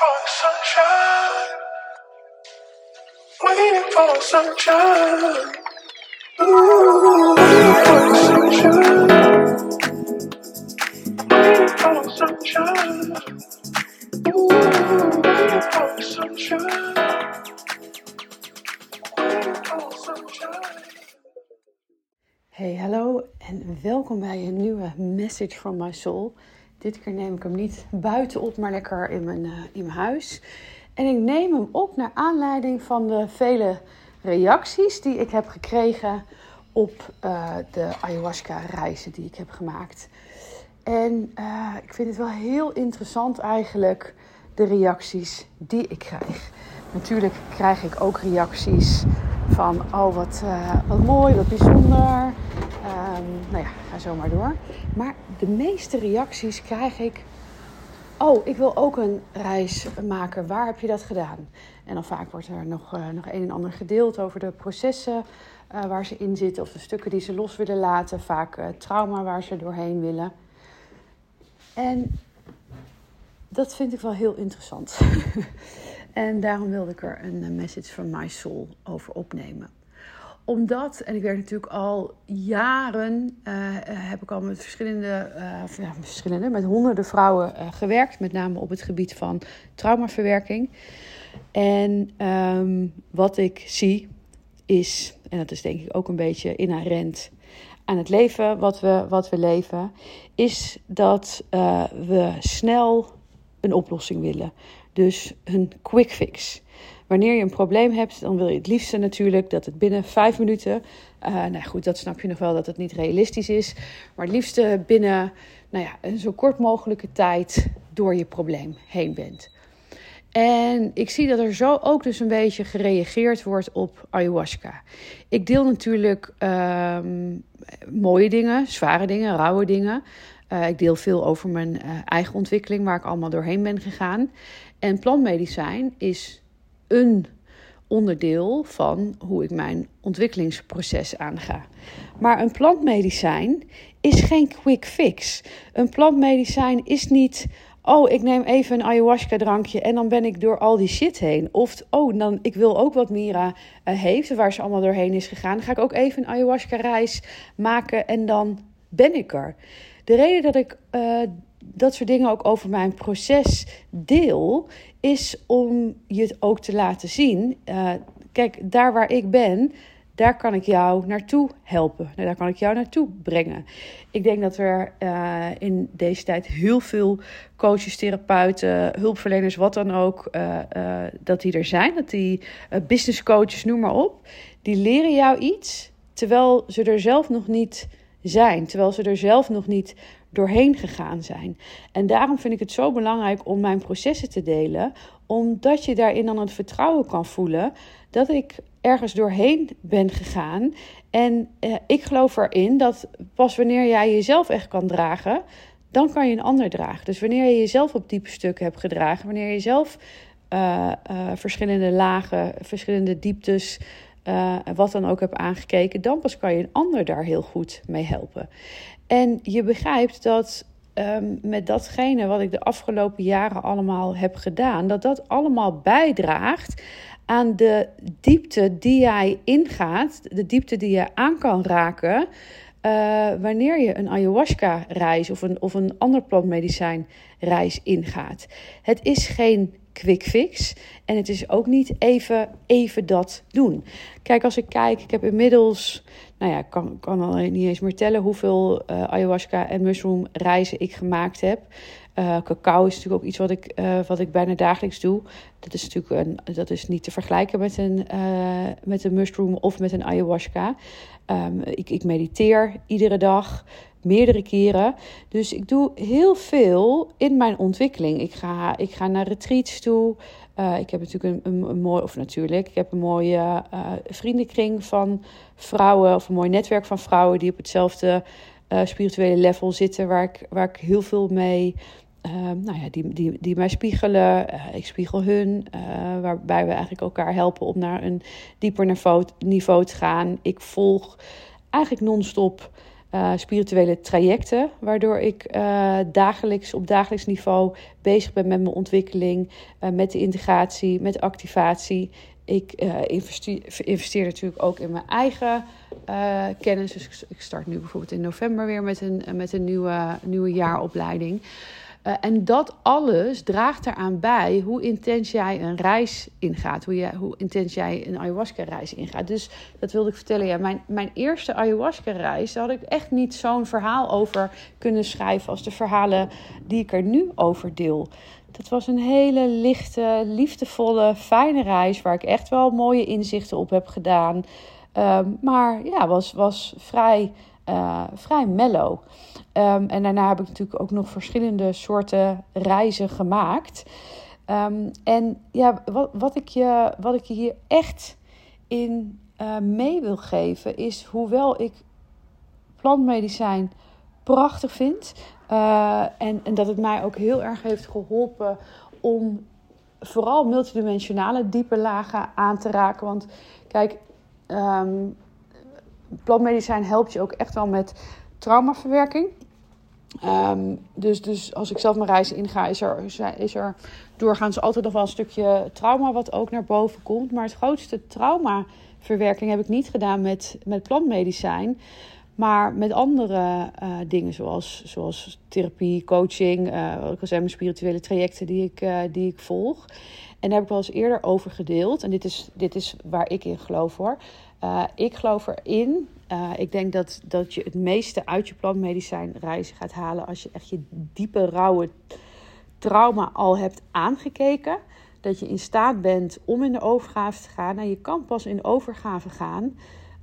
for sunshine. Waiting for sunshine. Ooh, waiting for sunshine. Waiting for sunshine. Ooh, waiting for sunshine. Waiting for sunshine. Hey, hallo en welkom bij een nieuwe uh, Message from My Soul. Dit keer neem ik hem niet buiten op, maar lekker in mijn, eh, in mijn huis. En ik neem hem op naar aanleiding van de vele reacties die ik heb gekregen op eh, de ayahuasca-reizen die ik heb gemaakt. En eh, ik vind het wel heel interessant eigenlijk, de reacties die ik krijg. Natuurlijk krijg ik ook reacties van, oh wat, wat mooi, wat bijzonder. Ehm, nou ja, ga zo maar door. Maar de meeste reacties krijg ik, oh, ik wil ook een reis maken. Waar heb je dat gedaan? En dan vaak wordt er nog, eh, nog een en ander gedeeld over de processen eh, waar ze in zitten. Of de stukken die ze los willen laten. Vaak eh, trauma waar ze doorheen willen. En dat vind ik wel heel interessant. en daarom wilde ik er een message from my soul over opnemen. Omdat, en ik werk natuurlijk al jaren, eh, eh, heb ik al met verschillende, eh, verschillende, met honderden vrouwen gewerkt. Met name op het gebied van traumaverwerking. En ehm, wat ik zie is, en dat is denk ik ook een beetje inherent aan het leven wat we, wat we leven, is dat we snel een oplossing willen. Dus een quick fix. Wanneer je een probleem hebt, dan wil je het liefste natuurlijk dat het binnen vijf minuten. eh, nou goed, dat snap je nog wel dat het niet realistisch is. Maar het liefste binnen nou ja, een zo kort mogelijke tijd door je probleem heen bent. En ik zie dat er zo ook dus een beetje gereageerd wordt op ayahuasca. Ik deel natuurlijk ehm, mooie dingen, zware dingen, rauwe dingen. Eh, ik deel veel over mijn eh, eigen ontwikkeling, waar ik allemaal doorheen ben gegaan. En plantmedicijn is een onderdeel van hoe ik mijn ontwikkelingsproces aanga. Maar een plantmedicijn is geen quick fix. Een plantmedicijn is niet. Oh, ik neem even een ayahuasca drankje en dan ben ik door al die shit heen. Of, oh, dan, ik wil ook wat Mira eh, heeft, waar ze allemaal doorheen is gegaan. Ga ik ook even een ayahuasca reis maken en dan ben ik er. De reden dat ik eh, dat soort dingen ook over mijn proces deel, is om je het ook te laten zien. Eh, kijk, daar waar ik ben, daar kan ik jou naartoe helpen. Daar kan ik jou naartoe brengen. Ik denk dat er eh, in deze tijd heel veel coaches, therapeuten, hulpverleners, wat dan ook, dat die er zijn. Dat die business coaches, noem maar op. Die leren jou iets, terwijl ze er zelf nog niet zijn. Terwijl ze er zelf nog niet doorheen gegaan zijn. En daarom vind ik het zo belangrijk om mijn processen te delen, omdat je daarin dan het vertrouwen kan voelen dat ik ergens doorheen ben gegaan. En eh, ik geloof erin dat pas wanneer jij jezelf echt kan dragen, dan kan je een ander dragen. Dus wanneer je jezelf op diepe stukken hebt gedragen, wanneer je zelf eh, eh, verschillende lagen, verschillende dieptes, eh, wat dan ook hebt aangekeken, dan pas kan je een ander daar heel goed mee helpen. En je begrijpt dat ehm, met datgene wat ik de afgelopen jaren allemaal heb gedaan, dat dat allemaal bijdraagt aan de diepte die jij ingaat, de diepte die je aan kan raken. eh, wanneer je een ayahuasca-reis of een, of een ander plantmedicijn-reis ingaat. Het is geen quick fix en het is ook niet even, even dat doen. Kijk, als ik kijk, ik heb inmiddels, nou ja, ik kan, kan al niet eens meer tellen hoeveel eh, ayahuasca en mushroom reizen ik gemaakt heb. Eh, cacao is natuurlijk ook iets wat ik, eh, wat ik bijna dagelijks doe. Dat is natuurlijk een, dat is niet te vergelijken met een, met een mushroom of met een ayahuasca. Ehm, ik, ik mediteer iedere dag, meerdere keren. Dus ik doe heel veel in mijn ontwikkeling. Ik ga, ik ga naar retreats toe. Eh, ik heb natuurlijk een, een, mooi, of natuurlijk, ik heb een mooie eh, vriendenkring van vrouwen, of een mooi netwerk van vrouwen die op hetzelfde eh, spirituele level zitten, waar ik, waar ik heel veel mee, nou ja, die, die, die mij spiegelen. Ik spiegel hun, waarbij we eigenlijk elkaar helpen om naar een dieper niveau, niveau te gaan. Ik volg eigenlijk non-stop uh, spirituele trajecten, waardoor ik uh, dagelijks op dagelijks niveau bezig ben met mijn ontwikkeling, uh, met de integratie, met activatie. Ik investeer, investeer, natuurlijk ook in mijn eigen kennis. Dus ik start nu bijvoorbeeld in november weer met een, met een nieuwe, nieuwe jaaropleiding. Uh, en dat alles draagt eraan bij hoe intens jij een reis ingaat. Hoe, je, hoe intens jij een ayahuasca-reis ingaat. Dus dat wilde ik vertellen. Ja, mijn, mijn eerste ayahuasca-reis, had ik echt niet zo'n verhaal over kunnen schrijven als de verhalen die ik er nu over deel. Dat was een hele lichte, liefdevolle, fijne reis waar ik echt wel mooie inzichten op heb gedaan. Uh, maar ja, was, was vrij, uh, vrij mellow. Um, en daarna heb ik natuurlijk ook nog verschillende soorten reizen gemaakt. Um, en ja, wat, wat, ik je, wat ik je hier echt in uh, mee wil geven, is hoewel ik plantmedicijn prachtig vind. Uh, en, en dat het mij ook heel erg heeft geholpen om vooral multidimensionale diepe lagen aan te raken. Want kijk, um, plantmedicijn helpt je ook echt wel met traumaverwerking. Um, dus, dus als ik zelf mijn reizen inga, is er, is er doorgaans altijd nog wel een stukje trauma wat ook naar boven komt. Maar het grootste traumaverwerking heb ik niet gedaan met, met plantmedicijn. Maar met andere uh, dingen zoals, zoals therapie, coaching, uh, wat ik al mijn spirituele trajecten die ik, uh, die ik volg. En daar heb ik wel eens eerder over gedeeld. En dit is, dit is waar ik in geloof hoor. ik geloof erin uh, ik denk dat, dat je het meeste uit je plantmedicijnreizen gaat halen als je echt je diepe, rauwe trauma al hebt aangekeken. Dat je in staat bent om in de overgave te gaan. Nou, je kan pas in de overgave gaan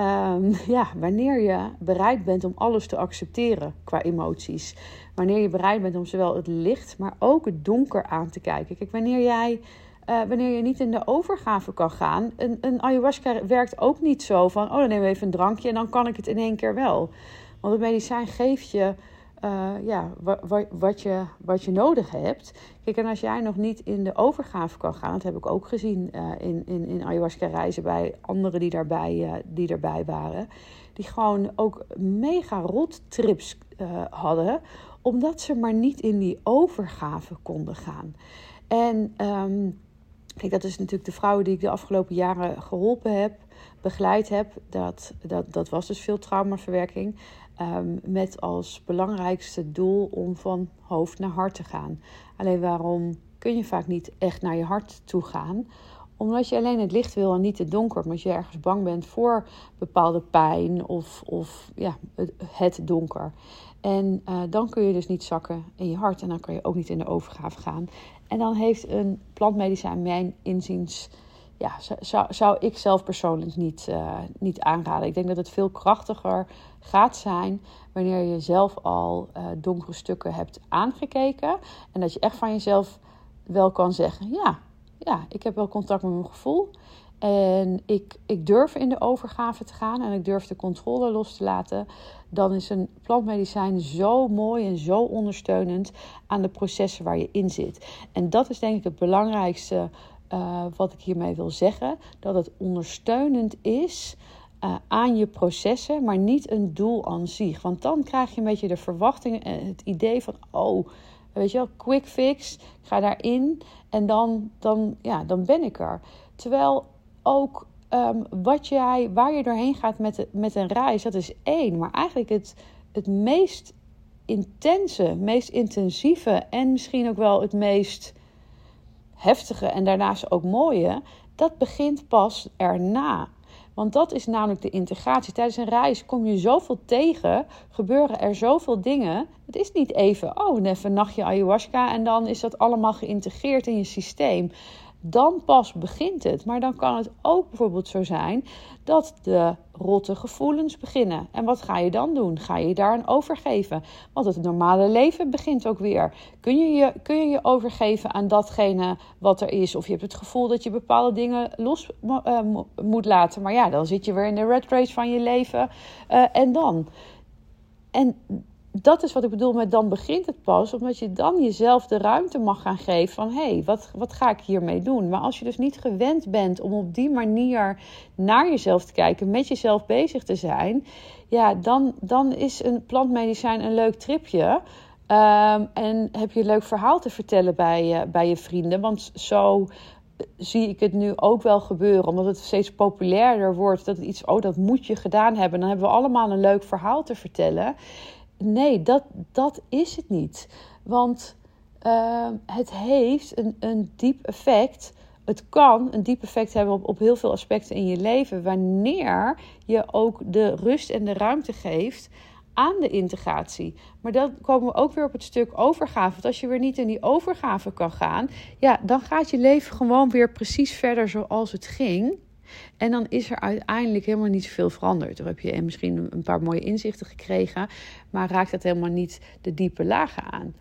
um, ja, wanneer je bereid bent om alles te accepteren qua emoties. Wanneer je bereid bent om zowel het licht, maar ook het donker aan te kijken. Kijk, wanneer jij uh, wanneer je niet in de overgave kan gaan. Een, een ayahuasca werkt ook niet zo van, oh dan neem we even een drankje en dan kan ik het in één keer wel. Want het medicijn geeft je uh, ja, wat, je, wat je nodig hebt. Kijk, en als jij nog niet in de overgave kan gaan, dat heb ik ook gezien uh, in, in, in ayahuasca-reizen bij anderen die daarbij, die daarbij waren, die gewoon ook mega rottrips hadden, omdat ze maar niet in die overgave konden gaan. En um, Kijk, dat is natuurlijk de vrouwen die ik de afgelopen jaren geholpen heb, begeleid heb. Dat, dat, dat was dus veel traumaverwerking. Um, met als belangrijkste doel om van hoofd naar hart te gaan. Alleen waarom kun je vaak niet echt naar je hart toe gaan? Omdat je alleen het licht wil en niet het donker. Omdat je ergens bang bent voor bepaalde pijn of, of ja, het, donker. En uh, dan kun je dus niet zakken in je hart en dan kan je ook niet in de overgave gaan. En dan heeft een plantmedicijn, mijn inziens, ja, zou, zou ik zelf persoonlijk niet, uh, niet aanraden. Ik denk dat het veel krachtiger gaat zijn wanneer je zelf al uh, donkere stukken hebt aangekeken. En dat je echt van jezelf wel kan zeggen: ja, ja, ik heb wel contact met mijn gevoel. En ik, ik durf in de overgave te gaan en ik durf de controle los te laten. Dan is een plantmedicijn zo mooi en zo ondersteunend aan de processen waar je in zit. En dat is denk ik het belangrijkste uh, wat ik hiermee wil zeggen. Dat het ondersteunend is uh, aan je processen, maar niet een doel aan zich. Want dan krijg je een beetje de verwachting en het idee van: oh, weet je wel, quick fix, ik ga daarin en dan, dan, ja, dan ben ik er. Terwijl ook um, wat jij, waar je doorheen gaat met, met een reis, dat is één. Maar eigenlijk het, het meest intense, meest intensieve en misschien ook wel het meest heftige en daarnaast ook mooie, dat begint pas erna. Want dat is namelijk de integratie. Tijdens een reis kom je zoveel tegen, gebeuren er zoveel dingen. Het is niet even, oh, even een nachtje ayahuasca en dan is dat allemaal geïntegreerd in je systeem dan pas begint het. Maar dan kan het ook bijvoorbeeld zo zijn dat de rotte gevoelens beginnen. En wat ga je dan doen? Ga je daar een overgeven? Want het normale leven begint ook weer. Kun je je, kun je, je overgeven aan datgene wat er is? Of je hebt het gevoel dat je bepaalde dingen los uh, moet laten. Maar ja, dan zit je weer in de red race van je leven. Uh, en dan? En dat is wat ik bedoel met dan begint het pas. Omdat je dan jezelf de ruimte mag gaan geven van... hé, hey, wat, wat ga ik hiermee doen? Maar als je dus niet gewend bent om op die manier naar jezelf te kijken... met jezelf bezig te zijn... ja, dan, dan is een plantmedicijn een leuk tripje... Um, en heb je een leuk verhaal te vertellen bij, je, bij je vrienden. Want zo zie ik het nu ook wel gebeuren. Omdat het steeds populairder wordt. Dat het iets, oh, dat moet je gedaan hebben. Dan hebben we allemaal een leuk verhaal te vertellen. Nee, dat, dat is het niet. Want uh, het heeft een, een diep effect. Het kan een diep effect hebben op, op heel veel aspecten in je leven. Wanneer je ook de rust en de ruimte geeft aan de integratie. Maar dan komen we ook weer op het stuk overgave. Want als je weer niet in die overgave kan gaan, ja, dan gaat je leven gewoon weer precies verder zoals het ging. En dan is er uiteindelijk helemaal niet zoveel veranderd. Dan heb je misschien een paar mooie inzichten gekregen, maar raakt dat helemaal niet de diepe lagen aan.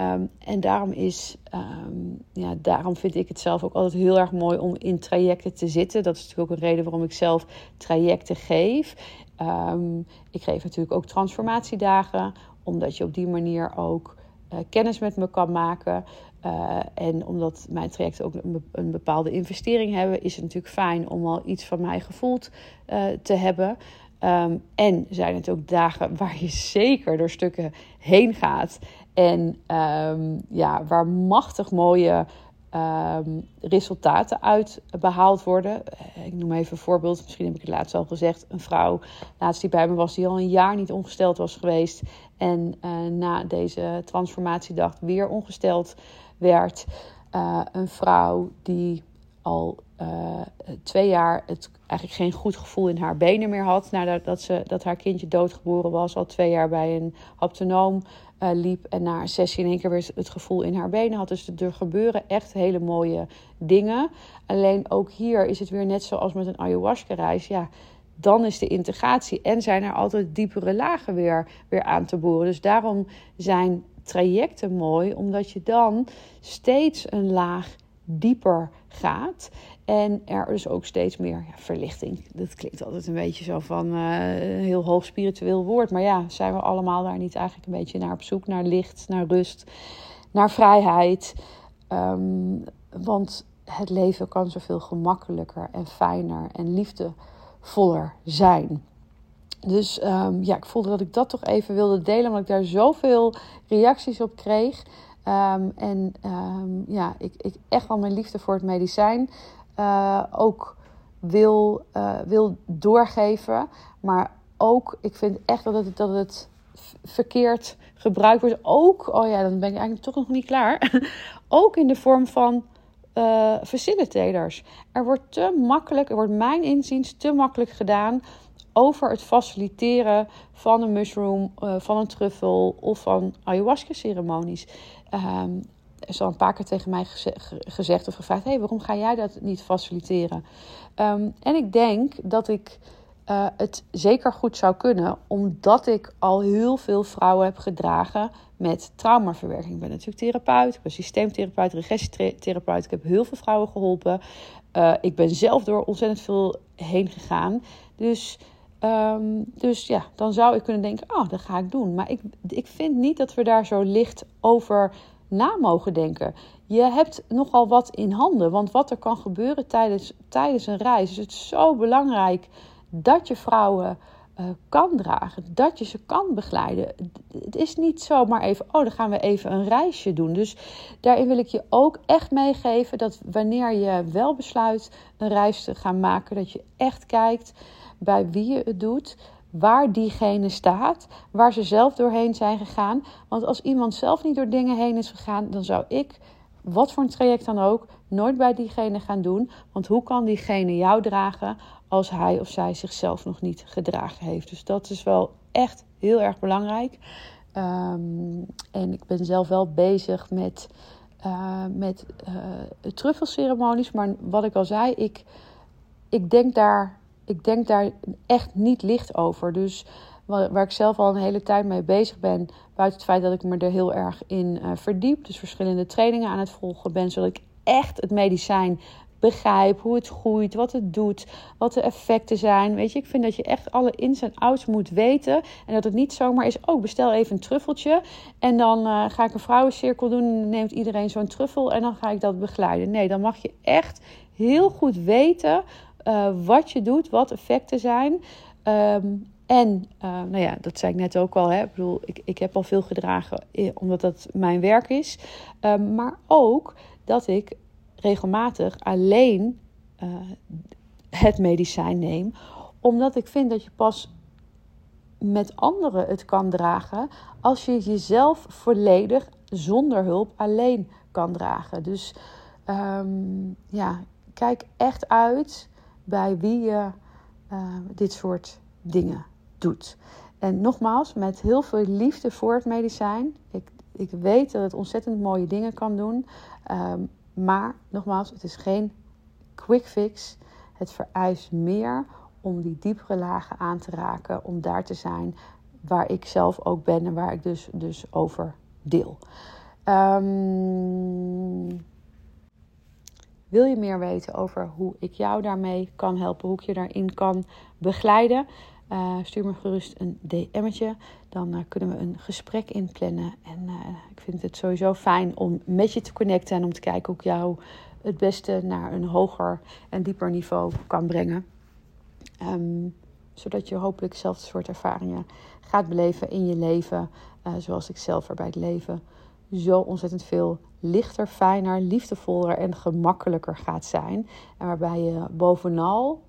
Um, en daarom, is, um, ja, daarom vind ik het zelf ook altijd heel erg mooi om in trajecten te zitten. Dat is natuurlijk ook een reden waarom ik zelf trajecten geef. Um, ik geef natuurlijk ook transformatiedagen, omdat je op die manier ook uh, kennis met me kan maken. Uh, en omdat mijn trajecten ook een, bepaalde investering hebben, is het natuurlijk fijn om al iets van mij gevoeld uh, te hebben. Um, en zijn het ook dagen waar je zeker door stukken heen gaat. En um, ja, waar machtig mooie um, resultaten uit behaald worden. Eh, ik noem even een voorbeeld. Misschien heb ik het laatst al gezegd. Een vrouw, laatst die bij me was, die al een jaar niet ongesteld was geweest. En uh, na deze transformatiedag weer ongesteld werd. Uh, een vrouw die al uh, twee jaar het eigenlijk geen goed gevoel in haar benen meer had. Nadat dat ze, dat haar kindje doodgeboren was. Al twee jaar bij een haptonoom liep. En na een sessie in één keer weer het gevoel in haar benen had. Dus er gebeuren echt hele mooie dingen. Alleen ook hier is het weer net zoals met een ayahuasca-reis. Ja, dan is de integratie en zijn er altijd diepere lagen weer, weer aan te boren. Dus daarom zijn trajecten mooi, omdat je dan steeds een laag dieper gaat. En er is ook steeds meer ja, verlichting. Dat klinkt altijd een beetje zo van uh, een heel hoog spiritueel woord. Maar ja, zijn we allemaal daar niet eigenlijk een beetje naar op zoek? Naar licht, naar rust, naar vrijheid. Um, want het leven kan zoveel gemakkelijker en fijner en liefdevoller zijn. Dus um, ja, ik voelde dat ik dat toch even wilde delen, omdat ik daar zoveel reacties op kreeg. Um, en um, ja, ik, ik echt wel mijn liefde voor het medicijn uh, ook wil, uh, wil doorgeven. Maar ook, ik vind echt dat het, dat het verkeerd gebruikt wordt. Ook, oh ja, dan ben ik eigenlijk toch nog niet klaar. ook in de vorm van uh, facilitators. Er wordt te makkelijk, er wordt mijn inziens te makkelijk gedaan over het faciliteren van een mushroom, uh, van een truffel of van ayahuasca-ceremonies. Um, er is al een paar keer tegen mij gezegd of gevraagd: hey, waarom ga jij dat niet faciliteren? Um, en ik denk dat ik uh, het zeker goed zou kunnen, omdat ik al heel veel vrouwen heb gedragen met traumaverwerking. Ik ben natuurlijk therapeut, ik ben systeemtherapeut, regressietherapeut. Ik heb heel veel vrouwen geholpen. Uh, ik ben zelf door ontzettend veel heen gegaan. Dus Um, dus ja, dan zou ik kunnen denken, oh, dat ga ik doen. Maar ik, ik vind niet dat we daar zo licht over na mogen denken. Je hebt nogal wat in handen. Want wat er kan gebeuren tijdens, tijdens een reis, is het zo belangrijk dat je vrouwen uh, kan dragen. Dat je ze kan begeleiden. Het is niet zomaar even, oh, dan gaan we even een reisje doen. Dus daarin wil ik je ook echt meegeven dat wanneer je wel besluit een reis te gaan maken, dat je echt kijkt bij wie je het doet, waar diegene staat, waar ze zelf doorheen zijn gegaan. Want als iemand zelf niet door dingen heen is gegaan, dan zou ik, wat voor een traject dan ook, nooit bij diegene gaan doen. Want hoe kan diegene jou dragen als hij of zij zichzelf nog niet gedragen heeft? Dus dat is wel echt heel erg belangrijk. Um, en ik ben zelf wel bezig met, uh, met uh, truffelceremonies. Maar wat ik al zei, ik, ik denk daar ik denk daar echt niet licht over. Dus waar, ik zelf al een hele tijd mee bezig ben, buiten het feit dat ik me er heel erg in uh, verdiep, dus verschillende trainingen aan het volgen ben, zodat ik echt het medicijn begrijp hoe het groeit, wat het doet, wat de effecten zijn. Weet je, ik vind dat je echt alle ins en outs moet weten. En dat het niet zomaar is, oh, bestel even een truffeltje. En dan uh, ga ik een vrouwencirkel doen en neemt iedereen zo'n truffel en dan ga ik dat begeleiden. Nee, dan mag je echt heel goed weten uh, wat je doet, wat effecten zijn. Um, en, uh, nou ja, dat zei ik net ook al. Hè. Ik bedoel, ik, ik heb al veel gedragen omdat dat mijn werk is. Um, maar ook dat ik regelmatig alleen uh, het medicijn neem. Omdat ik vind dat je pas met anderen het kan dragen als je jezelf volledig zonder hulp alleen kan dragen. Dus um, ja, kijk echt uit bij wie je uh, dit soort dingen doet. En nogmaals, met heel veel liefde voor het medicijn. Ik, ik weet dat het ontzettend mooie dingen kan doen. Um, maar nogmaals, het is geen quick fix. Het vereist meer om die diepere lagen aan te raken. Om daar te zijn waar ik zelf ook ben en waar ik dus, dus over deel. Um, wil je meer weten over hoe ik jou daarmee kan helpen, hoe ik je daarin kan begeleiden? Uh, stuur me gerust een DM'tje. Dan uh, kunnen we een gesprek inplannen. En uh, ik vind het sowieso fijn om met je te connecten en om te kijken hoe ik jou het beste naar een hoger en dieper niveau kan brengen. Um, zodat je hopelijk zelf soort ervaringen gaat beleven in je leven. zoals ik zelf er bij het leven zo ontzettend veel lichter, fijner, liefdevoller en gemakkelijker gaat zijn. En waarbij je bovenal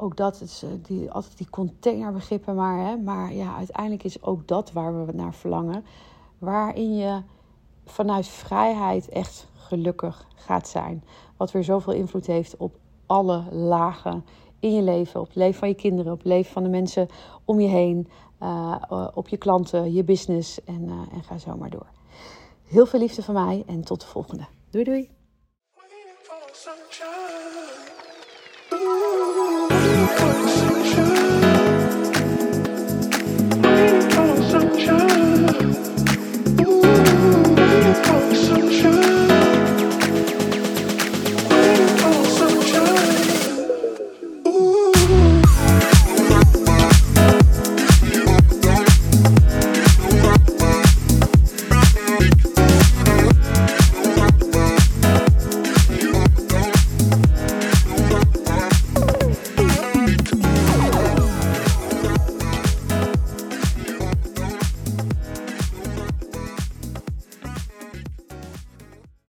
ook dat is eh, die, altijd die containerbegrippen maar. Hè? Maar ja, uiteindelijk is ook dat waar we naar verlangen. Waarin je vanuit vrijheid echt gelukkig gaat zijn. Wat weer zoveel invloed heeft op alle lagen in je leven. Op het leven van je kinderen, op het leven van de mensen om je heen. Uh, op je klanten, je business en, en ga zo maar door. Heel veel liefde van mij en tot de volgende. Doei doei!